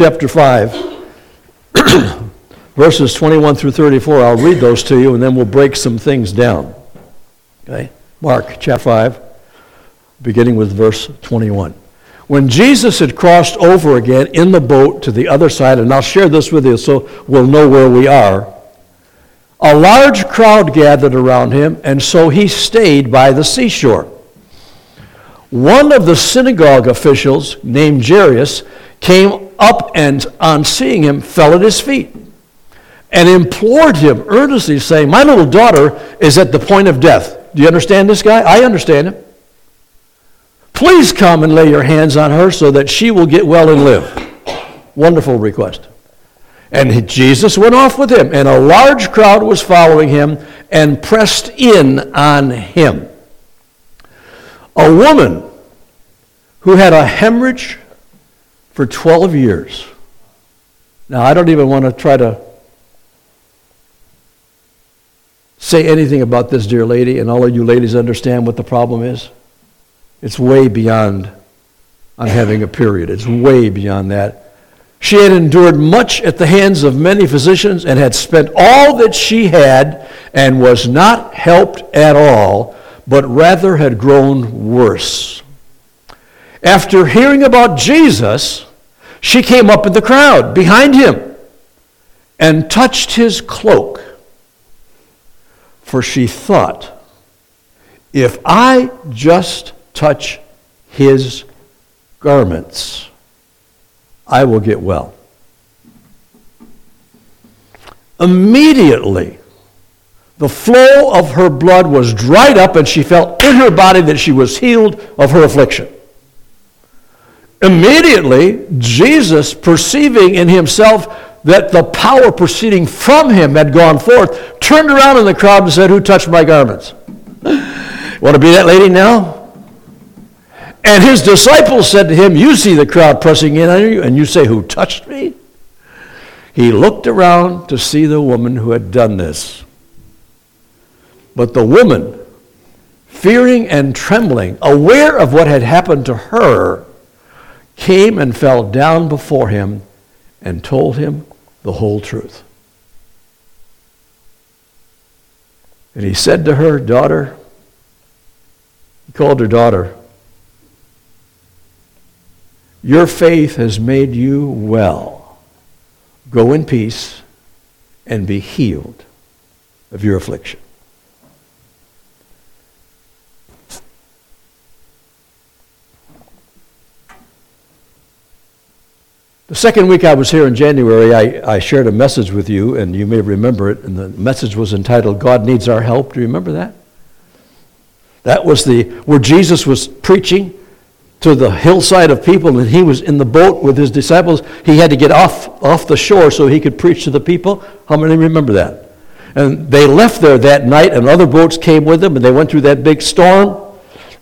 chapter 5, verses 21 through 34. I'll read those to you and then we'll break some things down. Okay? Mark chapter 5, beginning with verse 21. When Jesus had crossed over again in the boat to the other side, and I'll share this with you so we'll know where we are, a large crowd gathered around him, and so he stayed by the seashore. One of the synagogue officials, named Jairus, came up and, on seeing him, fell at his feet and implored him earnestly, saying, My little daughter is at the point of death. Do you understand this guy? I understand him. Please come and lay your hands on her so that she will get well and live. Wonderful request. And Jesus went off with him, and a large crowd was following him and pressed in on him. A woman who had a hemorrhage for 12 years. Now, I don't even want to try to say anything about this dear lady, and all of you ladies understand what the problem is. It's way beyond on having a period. It's way beyond that. She had endured much at the hands of many physicians and had spent all that she had and was not helped at all, but rather had grown worse. After hearing about Jesus, she came up in the crowd behind him and touched his cloak. For she thought, if I just touch his garments, I will get well. Immediately, the flow of her blood was dried up, and she felt in her body that she was healed of her affliction. Immediately, Jesus, perceiving in himself that the power proceeding from him had gone forth, turned around in the crowd and said, Who touched my garments? Want to be that lady now? And his disciples said to him, You see the crowd pressing in on you, and you say, Who touched me? He looked around to see the woman who had done this. But the woman, fearing and trembling, aware of what had happened to her, came and fell down before him and told him the whole truth. And he said to her, Daughter, he called her daughter, your faith has made you well. Go in peace and be healed of your affliction. The second week I was here in January, I, I shared a message with you, and you may remember it, and the message was entitled, God Needs Our Help. Do you remember that? That was the where Jesus was preaching to the hillside of people and he was in the boat with his disciples. He had to get off, off the shore so he could preach to the people. How many remember that? And they left there that night and other boats came with them and they went through that big storm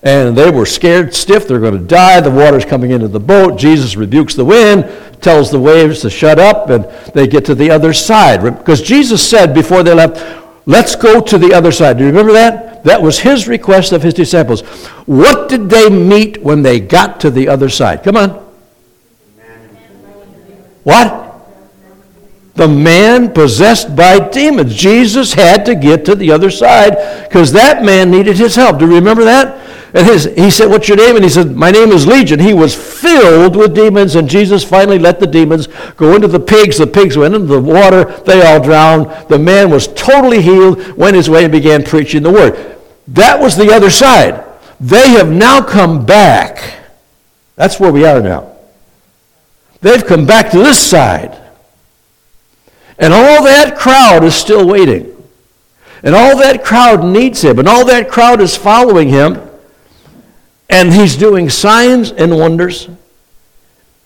and they were scared stiff. They're going to die. The water's coming into the boat. Jesus rebukes the wind, tells the waves to shut up, and they get to the other side. Because Jesus said before they left, let's go to the other side. Do you remember that? That was his request of his disciples. What did they meet when they got to the other side? Come on. What? The man possessed by demons. Jesus had to get to the other side because that man needed his help. Do you remember that? And his, he said, What's your name? And he said, My name is Legion. He was filled with demons, and Jesus finally let the demons go into the pigs. The pigs went into the water. They all drowned. The man was totally healed, went his way, and began preaching the word. That was the other side. They have now come back. That's where we are now. They've come back to this side. And all that crowd is still waiting. And all that crowd needs him. And all that crowd is following him. And he's doing signs and wonders.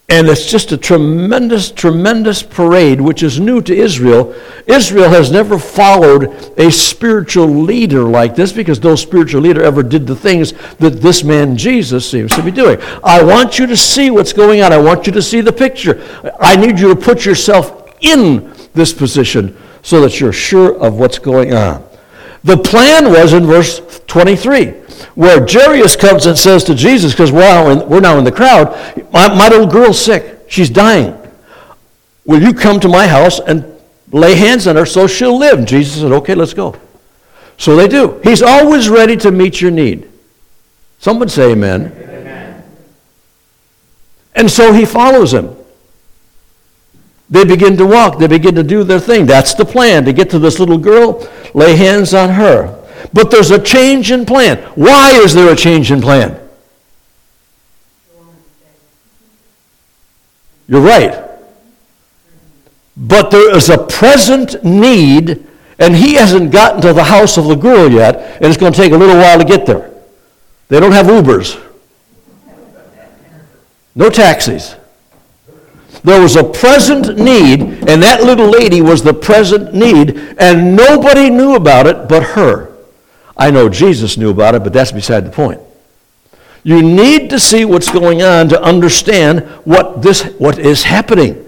And it's just a tremendous, tremendous parade, which is new to Israel. Israel has never followed a spiritual leader like this because no spiritual leader ever did the things that this man Jesus seems to be doing. I want you to see what's going on. I want you to see the picture. I need you to put yourself in this position so that you're sure of what's going on. The plan was in verse 23 where Jairus comes and says to Jesus, because we're, we're now in the crowd, my, my little girl's sick. She's dying. Will you come to my house and lay hands on her so she'll live? And Jesus said, Okay, let's go. So they do. He's always ready to meet your need. Someone say amen. amen. And so he follows him. They begin to walk, they begin to do their thing. That's the plan to get to this little girl, lay hands on her. But there's a change in plan. Why is there a change in plan? You're right. But there is a present need, and he hasn't gotten to the house of the girl yet, and it's going to take a little while to get there. They don't have Ubers, no taxis. There was a present need, and that little lady was the present need, and nobody knew about it but her. I know Jesus knew about it, but that's beside the point. You need to see what's going on to understand what, this, what is happening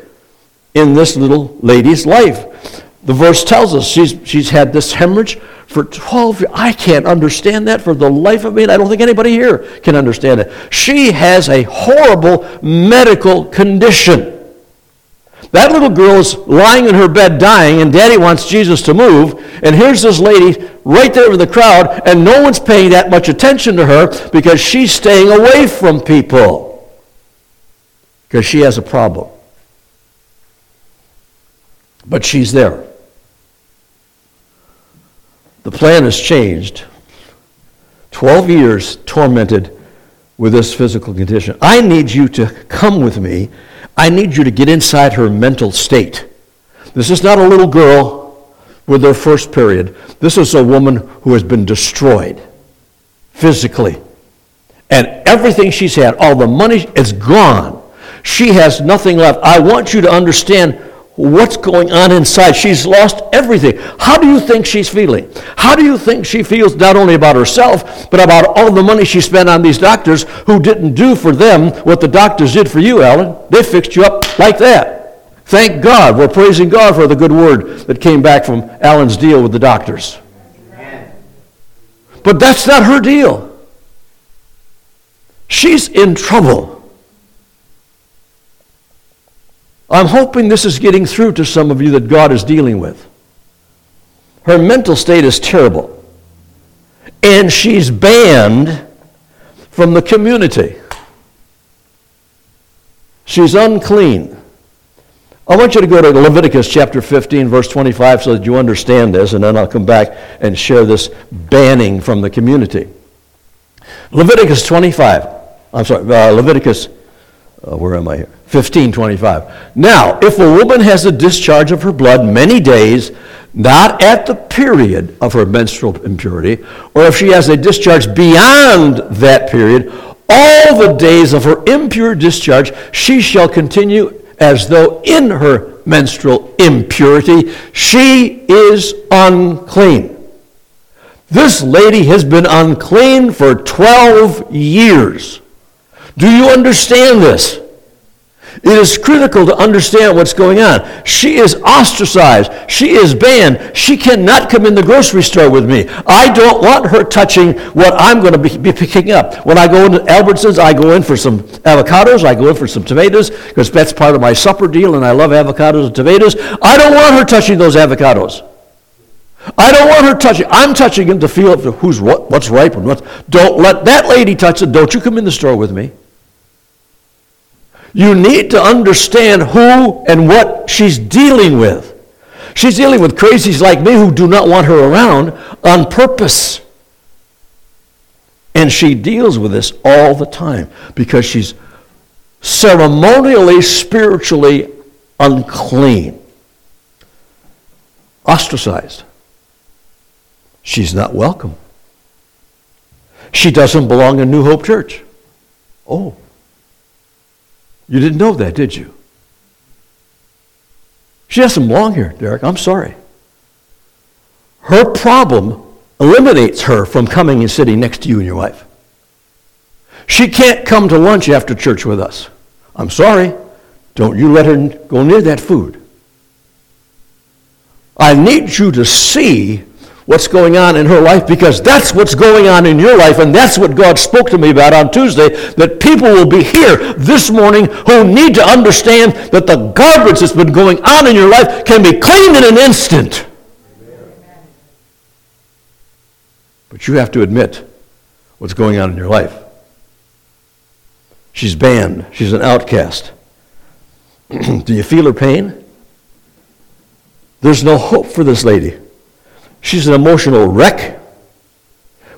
in this little lady's life. The verse tells us she's, she's had this hemorrhage for 12 years. I can't understand that for the life of me, and I don't think anybody here can understand it. She has a horrible medical condition. That little girl is lying in her bed dying, and daddy wants Jesus to move. And here's this lady right there in the crowd, and no one's paying that much attention to her because she's staying away from people because she has a problem. But she's there. The plan has changed. 12 years tormented with this physical condition. I need you to come with me I need you to get inside her mental state. This is not a little girl with her first period. This is a woman who has been destroyed physically. And everything she's had, all the money, is gone. She has nothing left. I want you to understand what's going on inside. She's lost everything. How do you think she's feeling? How do you think she feels not only about herself, but about all the money she spent on these doctors who didn't do for them what the doctors did for you, Alan? They fixed you up like that. Thank God. We're praising God for the good word that came back from Alan's deal with the doctors. But that's not her deal. She's in trouble. I'm hoping this is getting through to some of you that God is dealing with. Her mental state is terrible. And she's banned from the community. She's unclean. I want you to go to Leviticus chapter 15, verse 25, so that you understand this, and then I'll come back and share this banning from the community. Leviticus 25. I'm sorry, uh, Leviticus, uh, where am I here? 1525. Now, if a woman has a discharge of her blood many days, not at the period of her menstrual impurity, or if she has a discharge beyond that period, all the days of her impure discharge she shall continue as though in her menstrual impurity she is unclean. This lady has been unclean for 12 years. Do you understand this? It is critical to understand what's going on. She is ostracized. She is banned. She cannot come in the grocery store with me. I don't want her touching what I'm going to be, be picking up. When I go into Albertsons, I go in for some avocados. I go in for some tomatoes because that's part of my supper deal, and I love avocados and tomatoes. I don't want her touching those avocados. I don't want her touching. I'm touching them to feel who's what, what's ripe and what. Don't let that lady touch it. Don't you come in the store with me. You need to understand who and what she's dealing with. She's dealing with crazies like me who do not want her around on purpose. And she deals with this all the time because she's ceremonially, spiritually unclean, ostracized. She's not welcome. She doesn't belong in New Hope Church. Oh. You didn't know that, did you? She has some long hair, Derek. I'm sorry. Her problem eliminates her from coming and sitting next to you and your wife. She can't come to lunch after church with us. I'm sorry. Don't you let her go near that food. I need you to see what's going on in her life because that's what's going on in your life, and that's what God spoke to me about on Tuesday. That people will be here this morning who need to understand that the garbage that's been going on in your life can be cleaned in an instant. But you have to admit what's going on in your life. She's banned, she's an outcast. Do you feel her pain? There's no hope for this lady. She's an emotional wreck.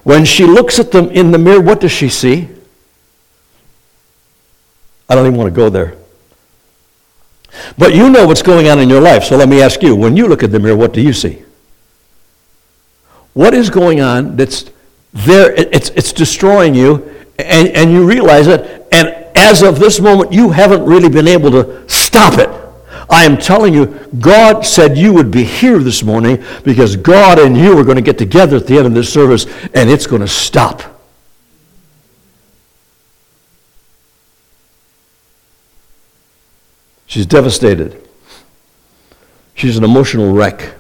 When she looks at them in the mirror, what does she see? I don't even want to go there. But you know what's going on in your life, so let me ask you when you look at the mirror, what do you see? What is going on that's there? It's, it's destroying you, and, and you realize it, and as of this moment, you haven't really been able to stop it. I am telling you, God said you would be here this morning because God and you are going to get together at the end of this service and it's going to stop. She's devastated. She's an emotional wreck.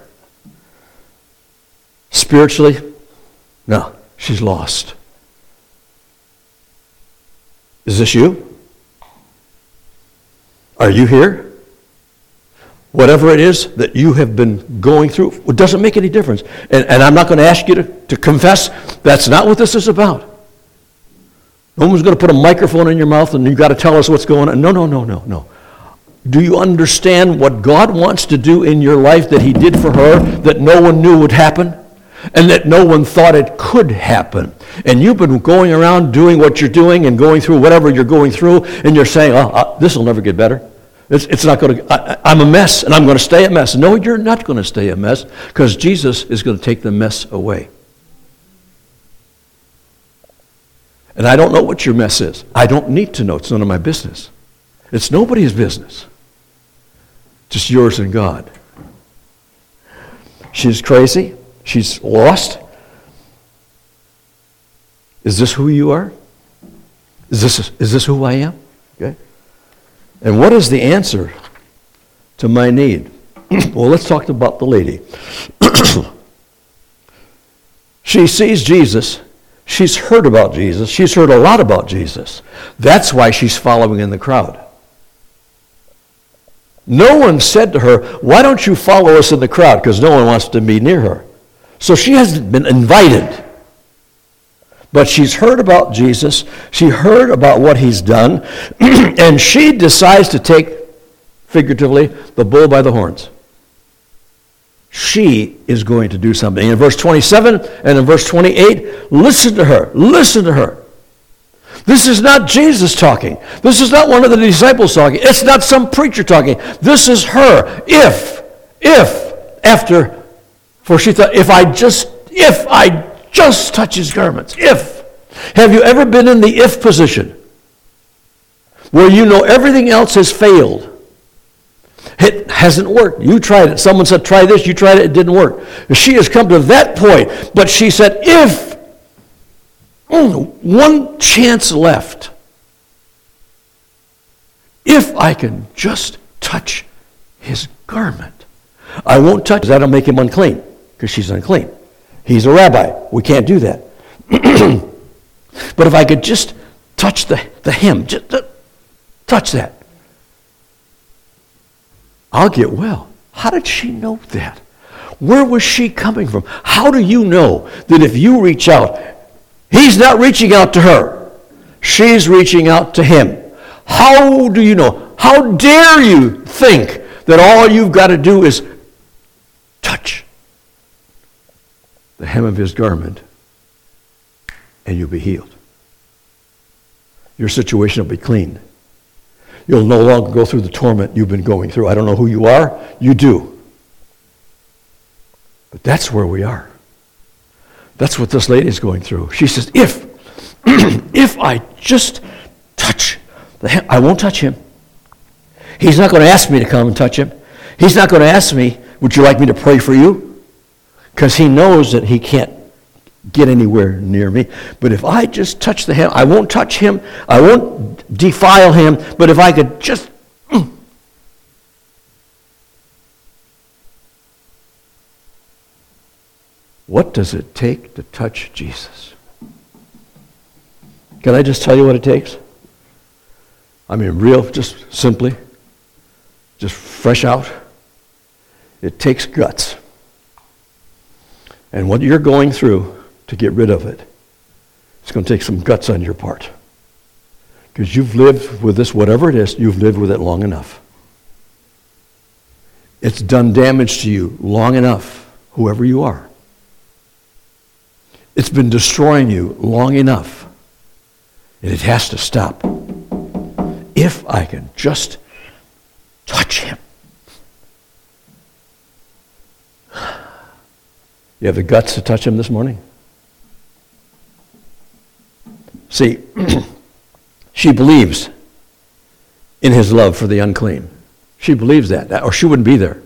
Spiritually, no, she's lost. Is this you? Are you here? Whatever it is that you have been going through, it doesn't make any difference. And, and I'm not going to ask you to, to confess. That's not what this is about. No one's going to put a microphone in your mouth and you've got to tell us what's going on. No, no, no, no, no. Do you understand what God wants to do in your life that He did for her that no one knew would happen? And that no one thought it could happen. And you've been going around doing what you're doing and going through whatever you're going through, and you're saying, oh, uh, this will never get better. It's, it's not going to, I'm a mess and I'm going to stay a mess. No, you're not going to stay a mess because Jesus is going to take the mess away. And I don't know what your mess is. I don't need to know. It's none of my business. It's nobody's business. Just yours and God. She's crazy. She's lost. Is this who you are? Is this, is this who I am? Okay. And what is the answer to my need? well, let's talk about the lady. she sees Jesus. She's heard about Jesus. She's heard a lot about Jesus. That's why she's following in the crowd. No one said to her, Why don't you follow us in the crowd? Because no one wants to be near her. So she hasn't been invited. But she's heard about Jesus, she heard about what he's done, and she decides to take, figuratively, the bull by the horns. She is going to do something. In verse 27 and in verse 28, listen to her. Listen to her. This is not Jesus talking. This is not one of the disciples talking. It's not some preacher talking. This is her. If, if, after, for she thought, if I just, if I just touch his garments. If. Have you ever been in the if position? Where you know everything else has failed. It hasn't worked. You tried it. Someone said, try this. You tried it. It didn't work. She has come to that point. But she said, if only one chance left, if I can just touch his garment, I won't touch. That'll make him unclean because she's unclean. He's a rabbi. We can't do that. but if I could just touch the, the hem, just uh, touch that, I'll get well. How did she know that? Where was she coming from? How do you know that if you reach out, he's not reaching out to her, she's reaching out to him? How do you know? How dare you think that all you've got to do is touch? The hem of his garment, and you'll be healed. Your situation will be clean. You'll no longer go through the torment you've been going through. I don't know who you are, you do. But that's where we are. That's what this lady is going through. She says, if, if I just touch the hem, I won't touch him. He's not going to ask me to come and touch him. He's not going to ask me, would you like me to pray for you? Because he knows that he can't get anywhere near me. But if I just touch the hem, I won't touch him, I won't defile him, but if I could just. What does it take to touch Jesus? Can I just tell you what it takes? I mean, real, just simply, just fresh out. It takes guts. And what you're going through to get rid of it, it's going to take some guts on your part. Because you've lived with this, whatever it is, you've lived with it long enough. It's done damage to you long enough, whoever you are. It's been destroying you long enough. And it has to stop. If I can just touch him. You have the guts to touch him this morning? See, she believes in his love for the unclean. She believes that, or she wouldn't be there.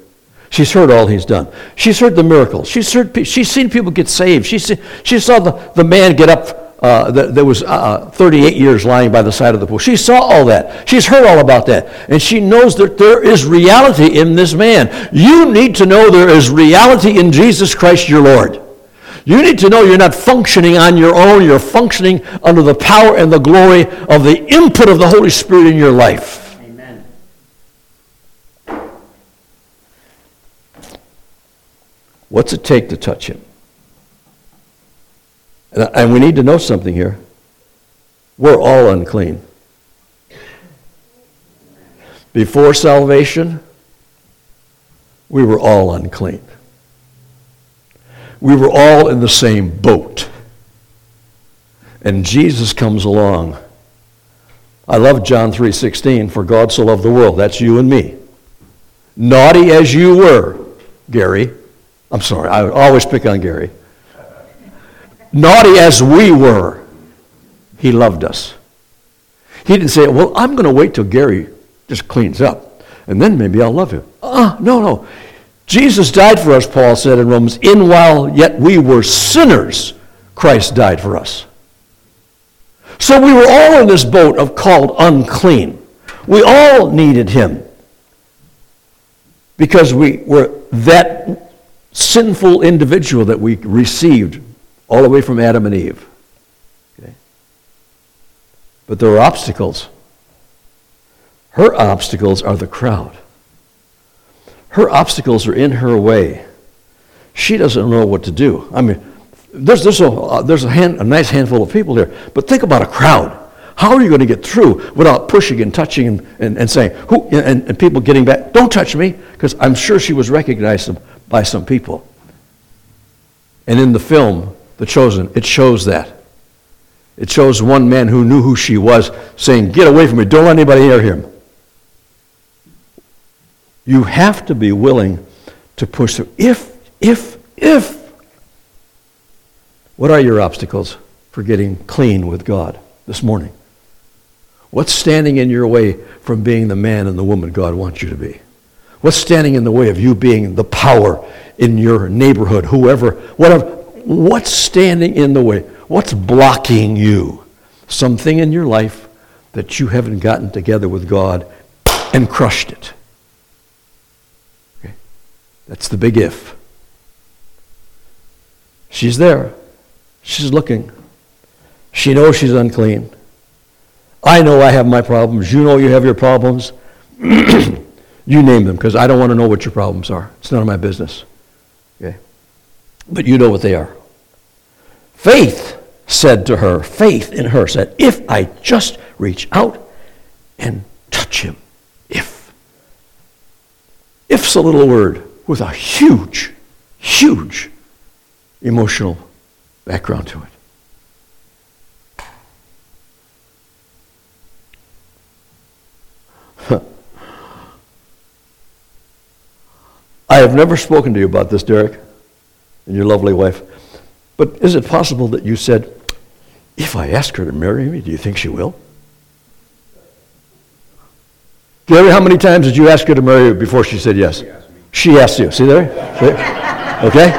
She's heard all he's done. She's heard the miracles. She's, heard, she's seen people get saved. She, she saw the, the man get up uh, that, that, was uh, 38 years lying by the side of the pool. She saw all that. She's heard all about that. And she knows that there is reality in this man. You need to know there is reality in Jesus Christ your Lord. You need to know you're not functioning on your own. You're functioning under the power and the glory of the input of the Holy Spirit in your life. Amen. What's it take to touch him? And we need to know something here. We're all unclean. Before salvation, we were all unclean. We were all in the same boat. And Jesus comes along. I love John 3:16 for God so loved the world. That's you and me. Naughty as you were, Gary. I'm sorry, I always pick on Gary naughty as we were, he loved us. He didn't say, well, I'm going to wait till Gary just cleans up, and then maybe I'll love him. Ah, uh, no, no. Jesus died for us, Paul said in Romans, in while yet we were sinners, Christ died for us. So we were all in this boat of called unclean. We all needed him because we were that sinful individual that we received all the way from Adam and Eve. Okay? But there are obstacles. Her obstacles are the crowd. Her obstacles are in her way. She doesn't know what to do. I mean, there's, there's, a, uh, there's a, hand, a nice handful of people here, but think about a crowd. How are you going to get through without pushing and touching and, and, and saying, Who, and, and people getting back, don't touch me? Because I'm sure she was recognized by some people. And in the film, the chosen. It shows that. It shows one man who knew who she was saying, Get away from me. Don't let anybody hear him. You have to be willing to push through. If, if, if. What are your obstacles for getting clean with God this morning? What's standing in your way from being the man and the woman God wants you to be? What's standing in the way of you being the power in your neighborhood, whoever, whatever? What's standing in the way? What's blocking you? Something in your life that you haven't gotten together with God and crushed it. Okay? That's the big if. She's there. She's looking. She knows she's unclean. I know I have my problems. You know you have your problems. you name them because I don't want to know what your problems are. It's none of my business. But you know what they are. Faith said to her, faith in her said, if I just reach out and touch him, if. If's a little word with a huge, huge emotional background to it. I have never spoken to you about this, Derek and your lovely wife. But is it possible that you said, if I ask her to marry me, do you think she will? Gary, how many times did you ask her to marry you before she said yes? She asked, you. See there? Okay?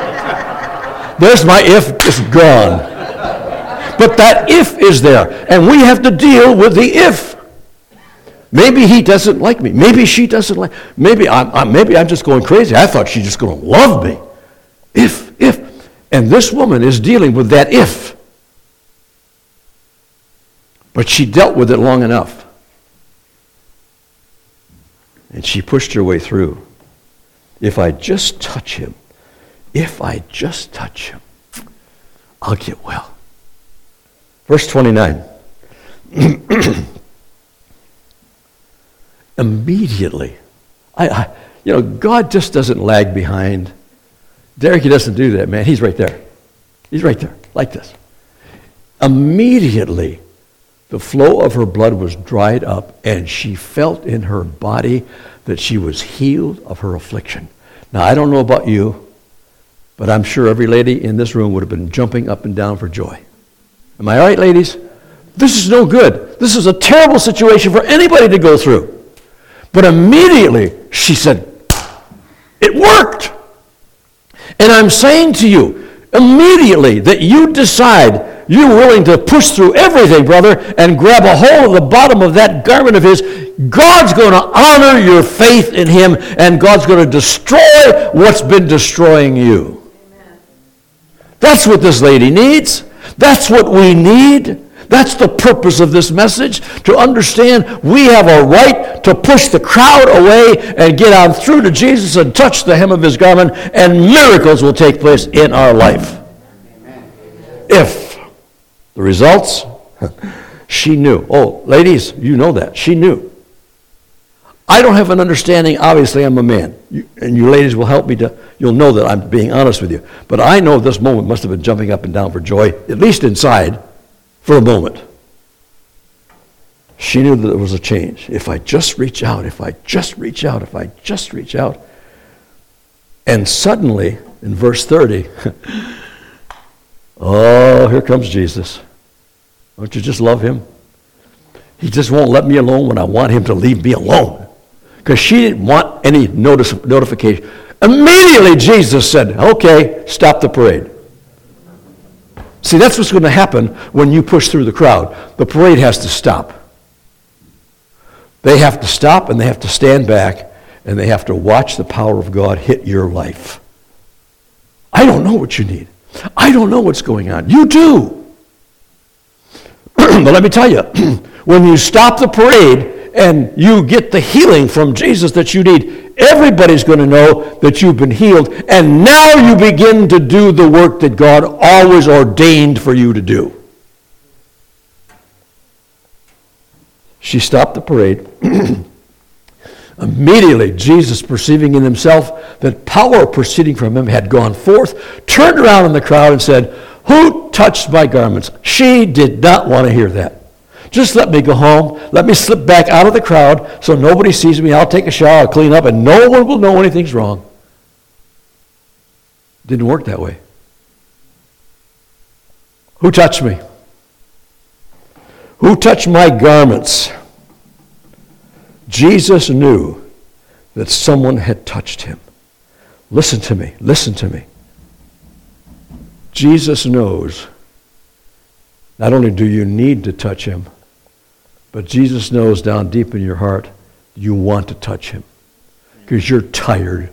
There's my if, it's gone. But that if is there. And we have to deal with the if. Maybe he doesn't like me. Maybe she doesn't like Maybe I'm, I'm maybe I'm just going crazy. I thought she's just going to love me. If, if. And this woman is dealing with that if. But she dealt with it long enough. And she pushed her way through. If I just touch him, if I just touch him, I'll get well. Verse 29. Immediately, I, I, you know, God just doesn't lag behind. Derek, he doesn't do that, man. He's right there. He's right there, like this. Immediately, the flow of her blood was dried up, and she felt in her body that she was healed of her affliction. Now, I don't know about you, but I'm sure every lady in this room would have been jumping up and down for joy. Am I right, ladies? This is no good. This is a terrible situation for anybody to go through. But immediately she said, It worked. And I'm saying to you, immediately that you decide you're willing to push through everything, brother, and grab a hold of the bottom of that garment of his, God's going to honor your faith in him, and God's going to destroy what's been destroying you. Amen. That's what this lady needs. That's what we need. That's the purpose of this message to understand we have a right to push the crowd away and get on through to Jesus and touch the hem of his garment, and miracles will take place in our life. If the results, she knew. Oh, ladies, you know that. She knew. I don't have an understanding. Obviously, I'm a man. You, and you ladies will help me to, you'll know that I'm being honest with you. But I know this moment must have been jumping up and down for joy, at least inside for a moment. She knew that there was a change. If I just reach out, if I just reach out, if I just reach out. And suddenly, in verse 30, oh, here comes Jesus. Don't you just love him? He just won't let me alone when I want him to leave me alone. Because she didn't want any notice, notification. Immediately, Jesus said, Okay, stop the parade. See, that's what's going to happen when you push through the crowd. The parade has to stop. They have to stop and they have to stand back and they have to watch the power of God hit your life. I don't know what you need. I don't know what's going on. You do. but let me tell you, when you stop the parade and you get the healing from Jesus that you need, everybody's going to know that you've been healed. And now you begin to do the work that God always ordained for you to do. She stopped the parade. Immediately, Jesus, perceiving in himself that power proceeding from him had gone forth, turned around in the crowd and said, Who touched my garments? She did not want to hear that. Just let me go home. Let me slip back out of the crowd so nobody sees me. I'll take a shower, I'll clean up, and no one will know anything's wrong. Didn't work that way. Who touched me? Who touched my garments? Jesus knew that someone had touched him. Listen to me. Listen to me. Jesus knows not only do you need to touch him, but Jesus knows down deep in your heart you want to touch him because you're tired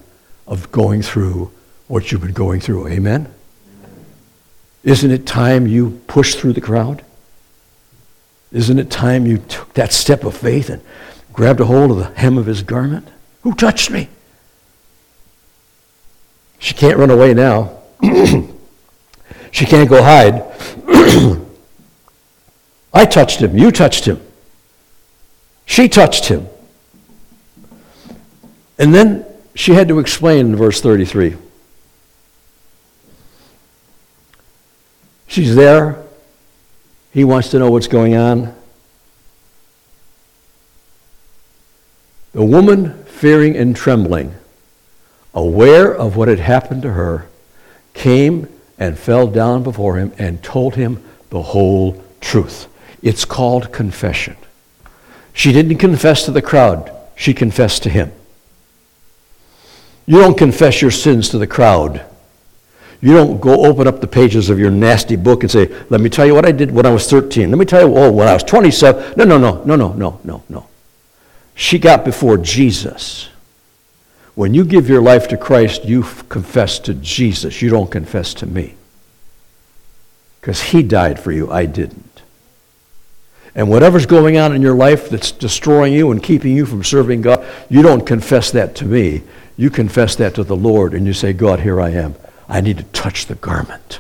of going through what you've been going through. Amen? Isn't it time you pushed through the crowd? Isn't it time you took that step of faith and grabbed a hold of the hem of his garment? Who touched me? She can't run away now. she can't go hide. I touched him. You touched him. She touched him. And then she had to explain in verse 33. She's there. He wants to know what's going on. The woman, fearing and trembling, aware of what had happened to her, came and fell down before him and told him the whole truth. It's called confession. She didn't confess to the crowd, she confessed to him. You don't confess your sins to the crowd. You don't go open up the pages of your nasty book and say, Let me tell you what I did when I was 13. Let me tell you, oh, when I was 27. No, no, no, no, no, no, no, no. She got before Jesus. When you give your life to Christ, you confess to Jesus. You don't confess to me. because he died for you. I didn't. And whatever's going on in your life that's destroying you and keeping you from serving God, you don't confess that to me. You confess that to the Lord and you say, God, here I am. I need to touch the garment.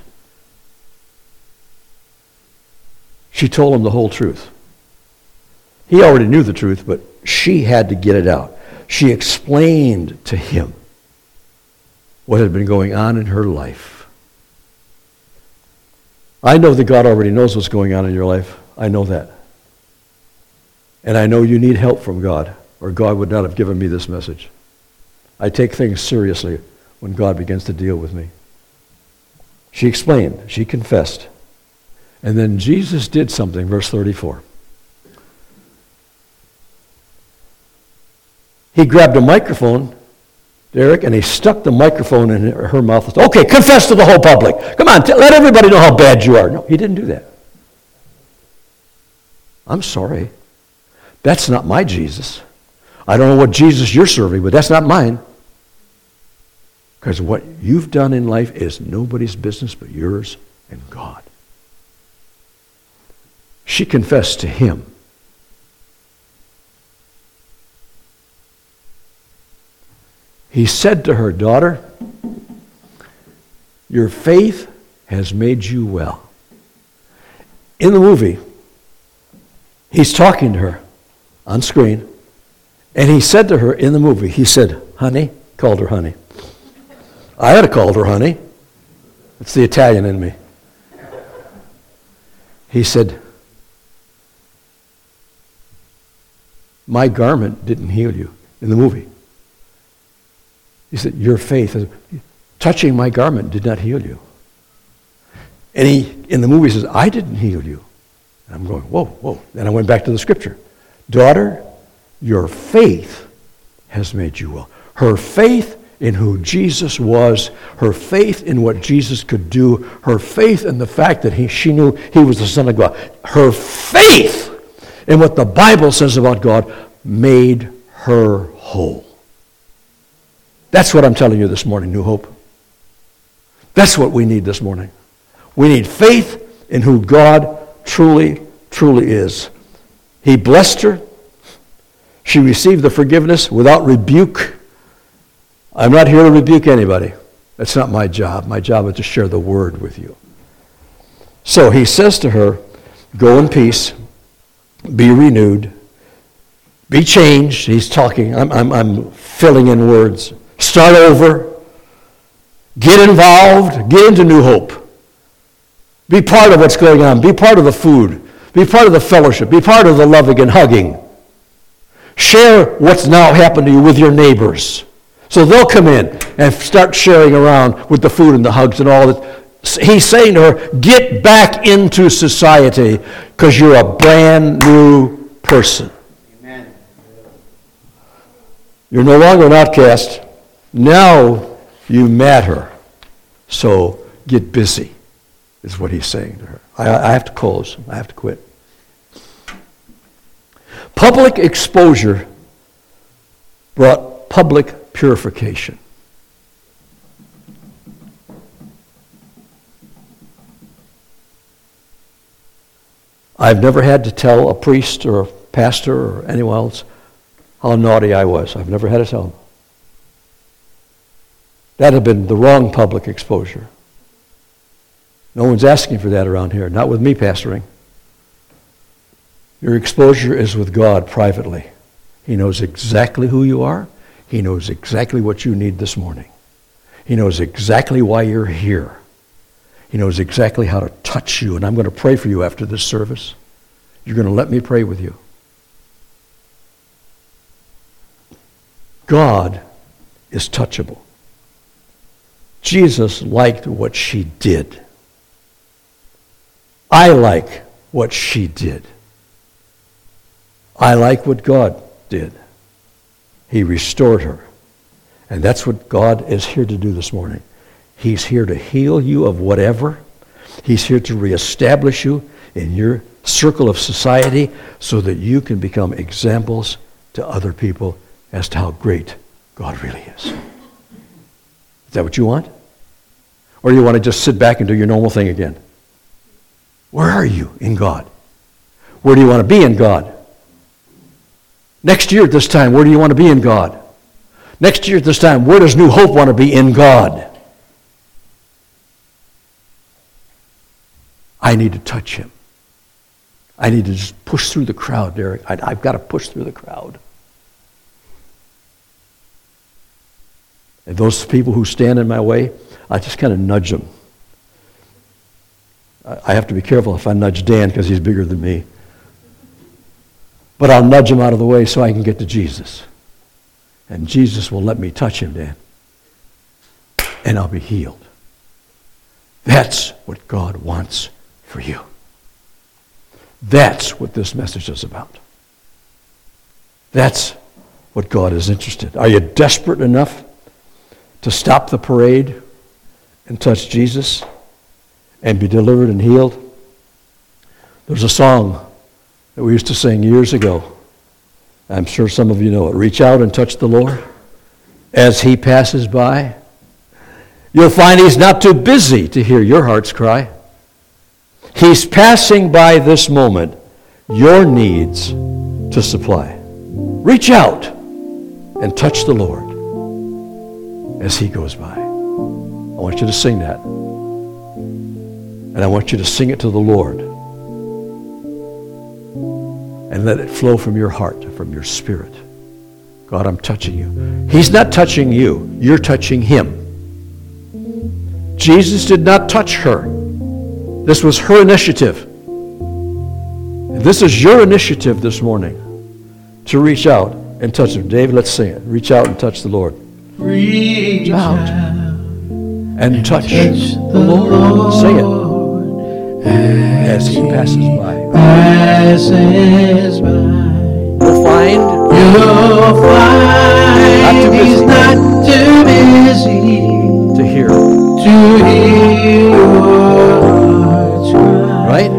She told him the whole truth. He already knew the truth, but she had to get it out. She explained to him what had been going on in her life. I know that God already knows what's going on in your life. I know that. And I know you need help from God, or God would not have given me this message. I take things seriously when God begins to deal with me. She explained, she confessed. And then Jesus did something, verse 34. He grabbed a microphone, Derek, and he stuck the microphone in her mouth. Okay, confess to the whole public. Come on, t- let everybody know how bad you are. No, he didn't do that. I'm sorry. That's not my Jesus. I don't know what Jesus you're serving, but that's not mine. Because what you've done in life is nobody's business but yours and God. She confessed to him. He said to her, Daughter, your faith has made you well. In the movie, he's talking to her on screen. And he said to her in the movie, he said, honey, called her honey. I had to call her honey. It's the Italian in me. He said, My garment didn't heal you in the movie. He said, Your faith, touching my garment did not heal you. And he, in the movie, says, I didn't heal you. And I'm going, Whoa, whoa. And I went back to the scripture. Daughter, your faith has made you well. Her faith in who Jesus was, her faith in what Jesus could do, her faith in the fact that he, she knew he was the Son of God, her faith in what the Bible says about God made her whole. That's what I'm telling you this morning, New Hope. That's what we need this morning. We need faith in who God truly, truly is. He blessed her. She received the forgiveness without rebuke. I'm not here to rebuke anybody. That's not my job. My job is to share the word with you. So he says to her, Go in peace, be renewed, be changed. He's talking, I'm, I'm, I'm filling in words. Start over, get involved, get into New Hope. Be part of what's going on, be part of the food, be part of the fellowship. Be part of the loving and hugging. Share what's now happened to you with your neighbors. So they'll come in and start sharing around with the food and the hugs and all that. He's saying to her, get back into society because you're a brand new person. Amen. You're no longer an outcast. Now you matter. So get busy, is what he's saying to her. I, I have to close. I have to quit. Public exposure brought public purification. I've never had to tell a priest or a pastor or anyone else how naughty I was. I've never had to tell them. That had been the wrong public exposure. No one's asking for that around here, not with me pastoring. Your exposure is with God privately. He knows exactly who you are. He knows exactly what you need this morning. He knows exactly why you're here. He knows exactly how to touch you. And I'm going to pray for you after this service. You're going to let me pray with you. God is touchable. Jesus liked what she did. I like what she did. I like what God did. He restored her. And that's what God is here to do this morning. He's here to heal you of whatever. He's here to reestablish you in your circle of society so that you can become examples to other people as to how great God really is. Is that what you want? Or you want to just sit back and do your normal thing again? Where are you in God? Where do you want to be in God? Next year at this time, where do you want to be in God? Next year at this time, where does New Hope want to be in God? I need to touch him. I need to just push through the crowd, Derek. I, have got to push through the crowd. And those people who stand in my way, I just kind of nudge them. I have to be careful if I nudge Dan because he's bigger than me. But I'll nudge him out of the way so I can get to Jesus. And Jesus will let me touch him, Dan. And I'll be healed. That's what God wants for you. That's what this message is about. That's what God is interested. Are you desperate enough to stop the parade and touch Jesus and be delivered and healed? There's a song that we used to sing years ago. I'm sure some of you know it. Reach out and touch the Lord as he passes by. You'll find he's not too busy to hear your heart's cry. He's passing by this moment your needs to supply. Reach out and touch the Lord as he goes by. I want you to sing that. And I want you to sing it to the Lord. And let it flow from your heart, from your spirit. God, I'm touching you. He's not touching you, you're touching him. Jesus did not touch her. This was her initiative. This is your initiative this morning to reach out and touch him. David, let's sing it. Reach out and touch the Lord. Reach out and touch the Lord. Sing it as he passes by. Passes by. You'll find. You'll find not too busy. he's not too busy to hear. To hear your Right?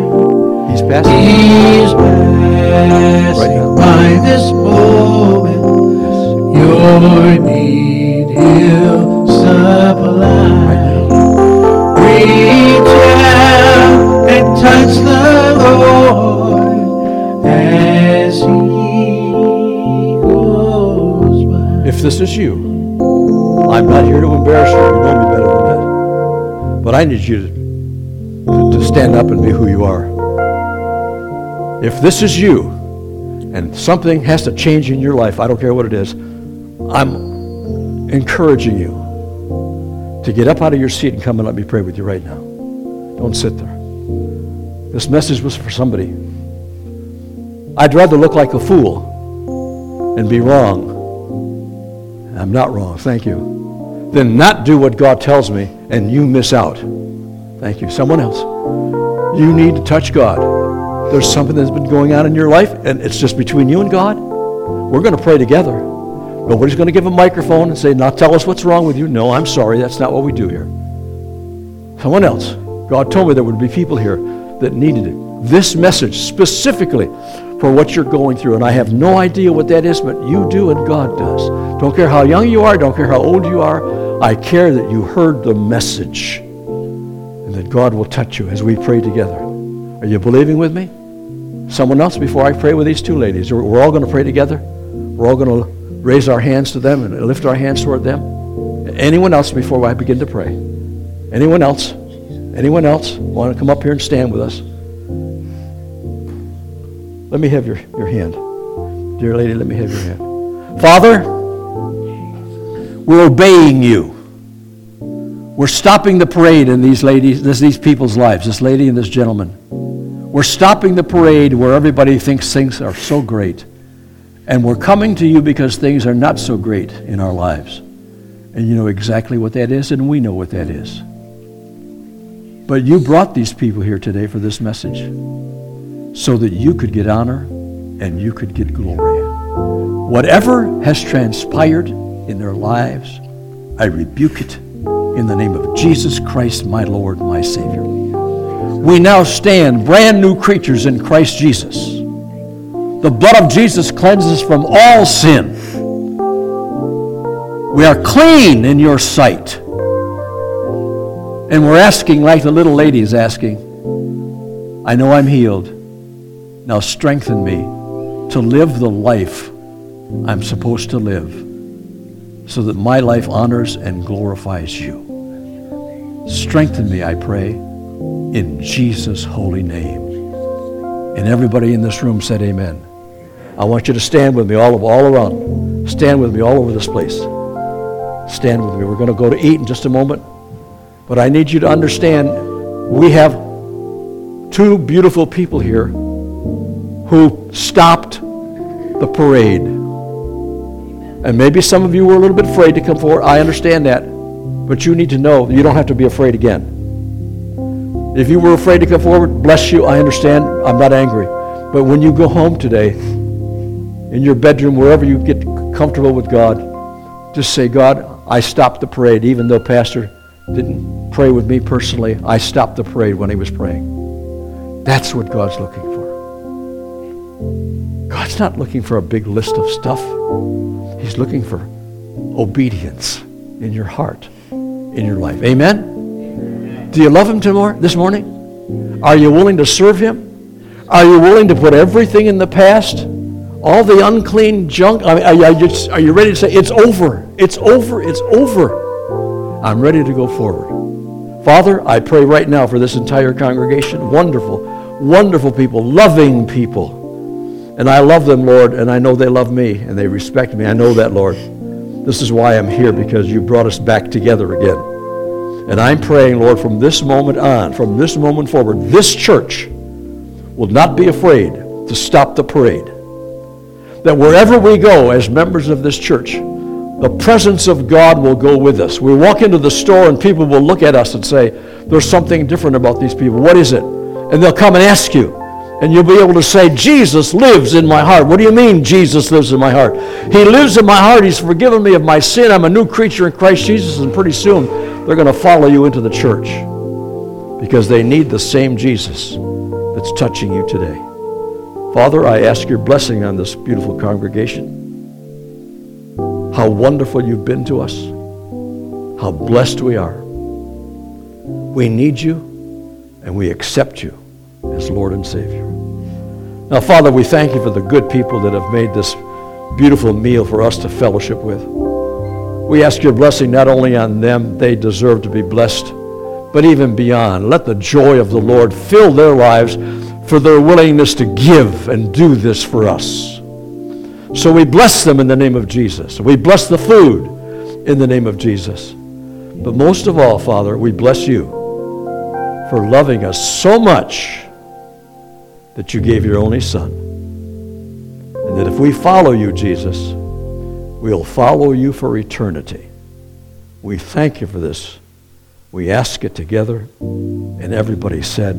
He's passing. He's passing Right now. by this moment. Your need he'll supply. This is you, I'm not here to embarrass you. You know me better than that. But I need you to to stand up and be who you are. If this is you and something has to change in your life, I don't care what it is, I'm encouraging you to get up out of your seat and come and let me pray with you right now. Don't sit there. This message was for somebody. I'd rather look like a fool and be wrong. I'm not wrong, thank you. Then not do what God tells me and you miss out. Thank you. Someone else. You need to touch God. There's something that's been going on in your life, and it's just between you and God. We're going to pray together. Nobody's going to give a microphone and say, now tell us what's wrong with you. No, I'm sorry. That's not what we do here. Someone else. God told me there would be people here that needed it. This message specifically for what you're going through. And I have no idea what that is, but you do and God does. Don't care how young you are, don't care how old you are. I care that you heard the message and that God will touch you as we pray together. Are you believing with me? Someone else before I pray with these two ladies. We're all going to pray together. We're all going to raise our hands to them and lift our hands toward them. Anyone else before I begin to pray? Anyone else? Anyone else want to come up here and stand with us? Let me have your, your hand. Dear lady, let me have your hand. Father, we're obeying you. We're stopping the parade in these ladies, this, these people's lives, this lady and this gentleman. We're stopping the parade where everybody thinks things are so great. And we're coming to you because things are not so great in our lives. And you know exactly what that is, and we know what that is. But you brought these people here today for this message so that you could get honor and you could get glory. Whatever has transpired in their lives, I rebuke it in the name of Jesus Christ, my Lord, my Savior. We now stand brand new creatures in Christ Jesus. The blood of Jesus cleanses from all sin. We are clean in your sight. And we're asking, like the little lady is asking, I know I'm healed. Now strengthen me to live the life I'm supposed to live so that my life honors and glorifies you. Strengthen me, I pray, in Jesus' holy name. And everybody in this room said amen. I want you to stand with me all, of, all around. Stand with me all over this place. Stand with me. We're going to go to eat in just a moment. But I need you to understand we have two beautiful people here who stopped the parade. And maybe some of you were a little bit afraid to come forward. I understand that. But you need to know you don't have to be afraid again. If you were afraid to come forward, bless you. I understand. I'm not angry. But when you go home today, in your bedroom, wherever you get comfortable with God, just say, God, I stopped the parade, even though Pastor didn't pray with me personally. I stopped the parade when he was praying. That's what God's looking for. God's not looking for a big list of stuff. He's looking for obedience in your heart, in your life. Amen? Do you love him tomorrow, this morning? Are you willing to serve him? Are you willing to put everything in the past? All the unclean junk? I mean, are, you, are you ready to say, it's over, it's over, it's over? I'm ready to go forward. Father, I pray right now for this entire congregation. Wonderful, wonderful people, loving people. And I love them, Lord, and I know they love me and they respect me. I know that, Lord. This is why I'm here, because you brought us back together again. And I'm praying, Lord, from this moment on, from this moment forward, this church will not be afraid to stop the parade. That wherever we go as members of this church, the presence of God will go with us. We walk into the store and people will look at us and say, There's something different about these people. What is it? And they'll come and ask you. And you'll be able to say, Jesus lives in my heart. What do you mean, Jesus lives in my heart? He lives in my heart. He's forgiven me of my sin. I'm a new creature in Christ Jesus. And pretty soon, they're going to follow you into the church because they need the same Jesus that's touching you today. Father, I ask your blessing on this beautiful congregation. How wonderful you've been to us. How blessed we are. We need you and we accept you as Lord and Savior. Now, Father, we thank you for the good people that have made this beautiful meal for us to fellowship with. We ask your blessing not only on them, they deserve to be blessed, but even beyond. Let the joy of the Lord fill their lives for their willingness to give and do this for us. So we bless them in the name of Jesus. We bless the food in the name of Jesus. But most of all, Father, we bless you for loving us so much that you gave your only Son. And that if we follow you, Jesus, we'll follow you for eternity. We thank you for this. We ask it together. And everybody said,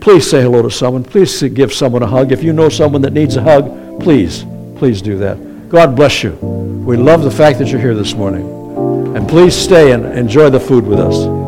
please say hello to someone. Please give someone a hug. If you know someone that needs a hug, please, please do that. God bless you. We love the fact that you're here this morning. And please stay and enjoy the food with us.